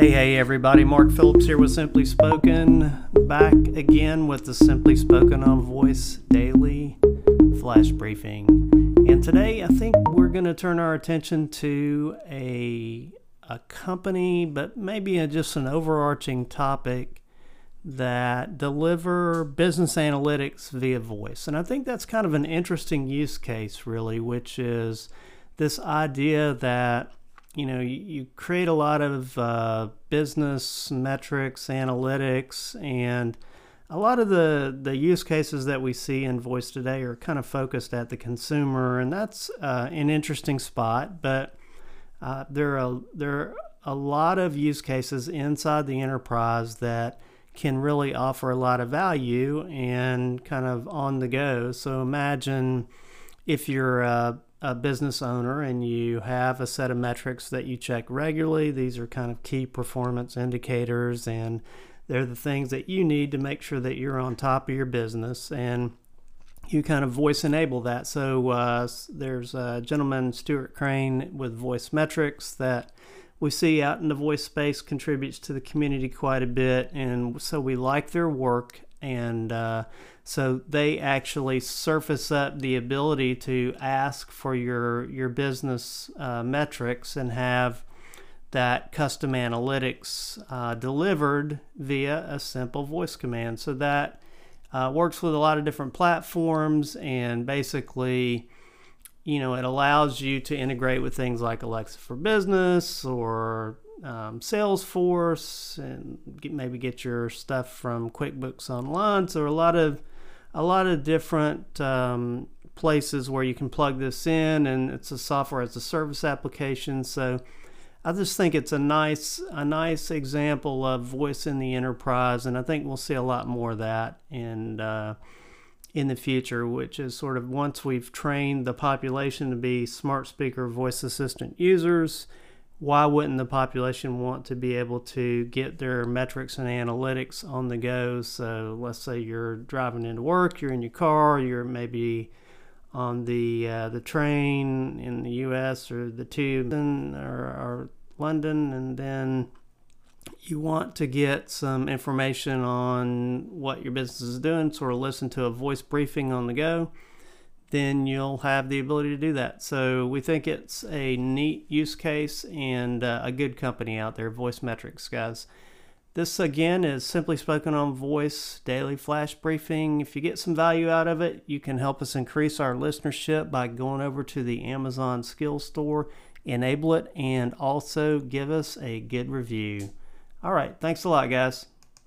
Hey, hey, everybody. Mark Phillips here with Simply Spoken. Back again with the Simply Spoken on Voice Daily Flash Briefing. And today I think we're going to turn our attention to a, a company, but maybe a, just an overarching topic that deliver business analytics via voice. And I think that's kind of an interesting use case, really, which is this idea that you know, you, create a lot of uh, business metrics, analytics, and a lot of the, the use cases that we see in voice today are kind of focused at the consumer, and that's uh, an interesting spot. But uh, there are there are a lot of use cases inside the enterprise that can really offer a lot of value and kind of on the go. So imagine if you're a a business owner and you have a set of metrics that you check regularly, these are kind of key performance indicators and they're the things that you need to make sure that you're on top of your business and you kind of voice enable that. So uh, there's a gentleman, Stuart Crane, with Voice Metrics that we see out in the voice space contributes to the community quite a bit. And so we like their work and uh, so they actually surface up the ability to ask for your your business uh, metrics and have that custom analytics uh, delivered via a simple voice command. So that uh, works with a lot of different platforms and basically you know it allows you to integrate with things like Alexa for Business or um, Salesforce and get, maybe get your stuff from QuickBooks Online. So a lot of a lot of different um, places where you can plug this in, and it's a software as a service application. So I just think it's a nice a nice example of voice in the enterprise, and I think we'll see a lot more of that And uh, in the future. Which is sort of once we've trained the population to be smart speaker voice assistant users why wouldn't the population want to be able to get their metrics and analytics on the go? So let's say you're driving into work, you're in your car, you're maybe on the uh, the train in the U.S. or the tube or, or London, and then you want to get some information on what your business is doing, sort of listen to a voice briefing on the go then you'll have the ability to do that. So we think it's a neat use case and uh, a good company out there, Voice Metrics, guys. This again is Simply Spoken on Voice Daily Flash Briefing. If you get some value out of it, you can help us increase our listenership by going over to the Amazon Skill Store, enable it, and also give us a good review. All right, thanks a lot, guys.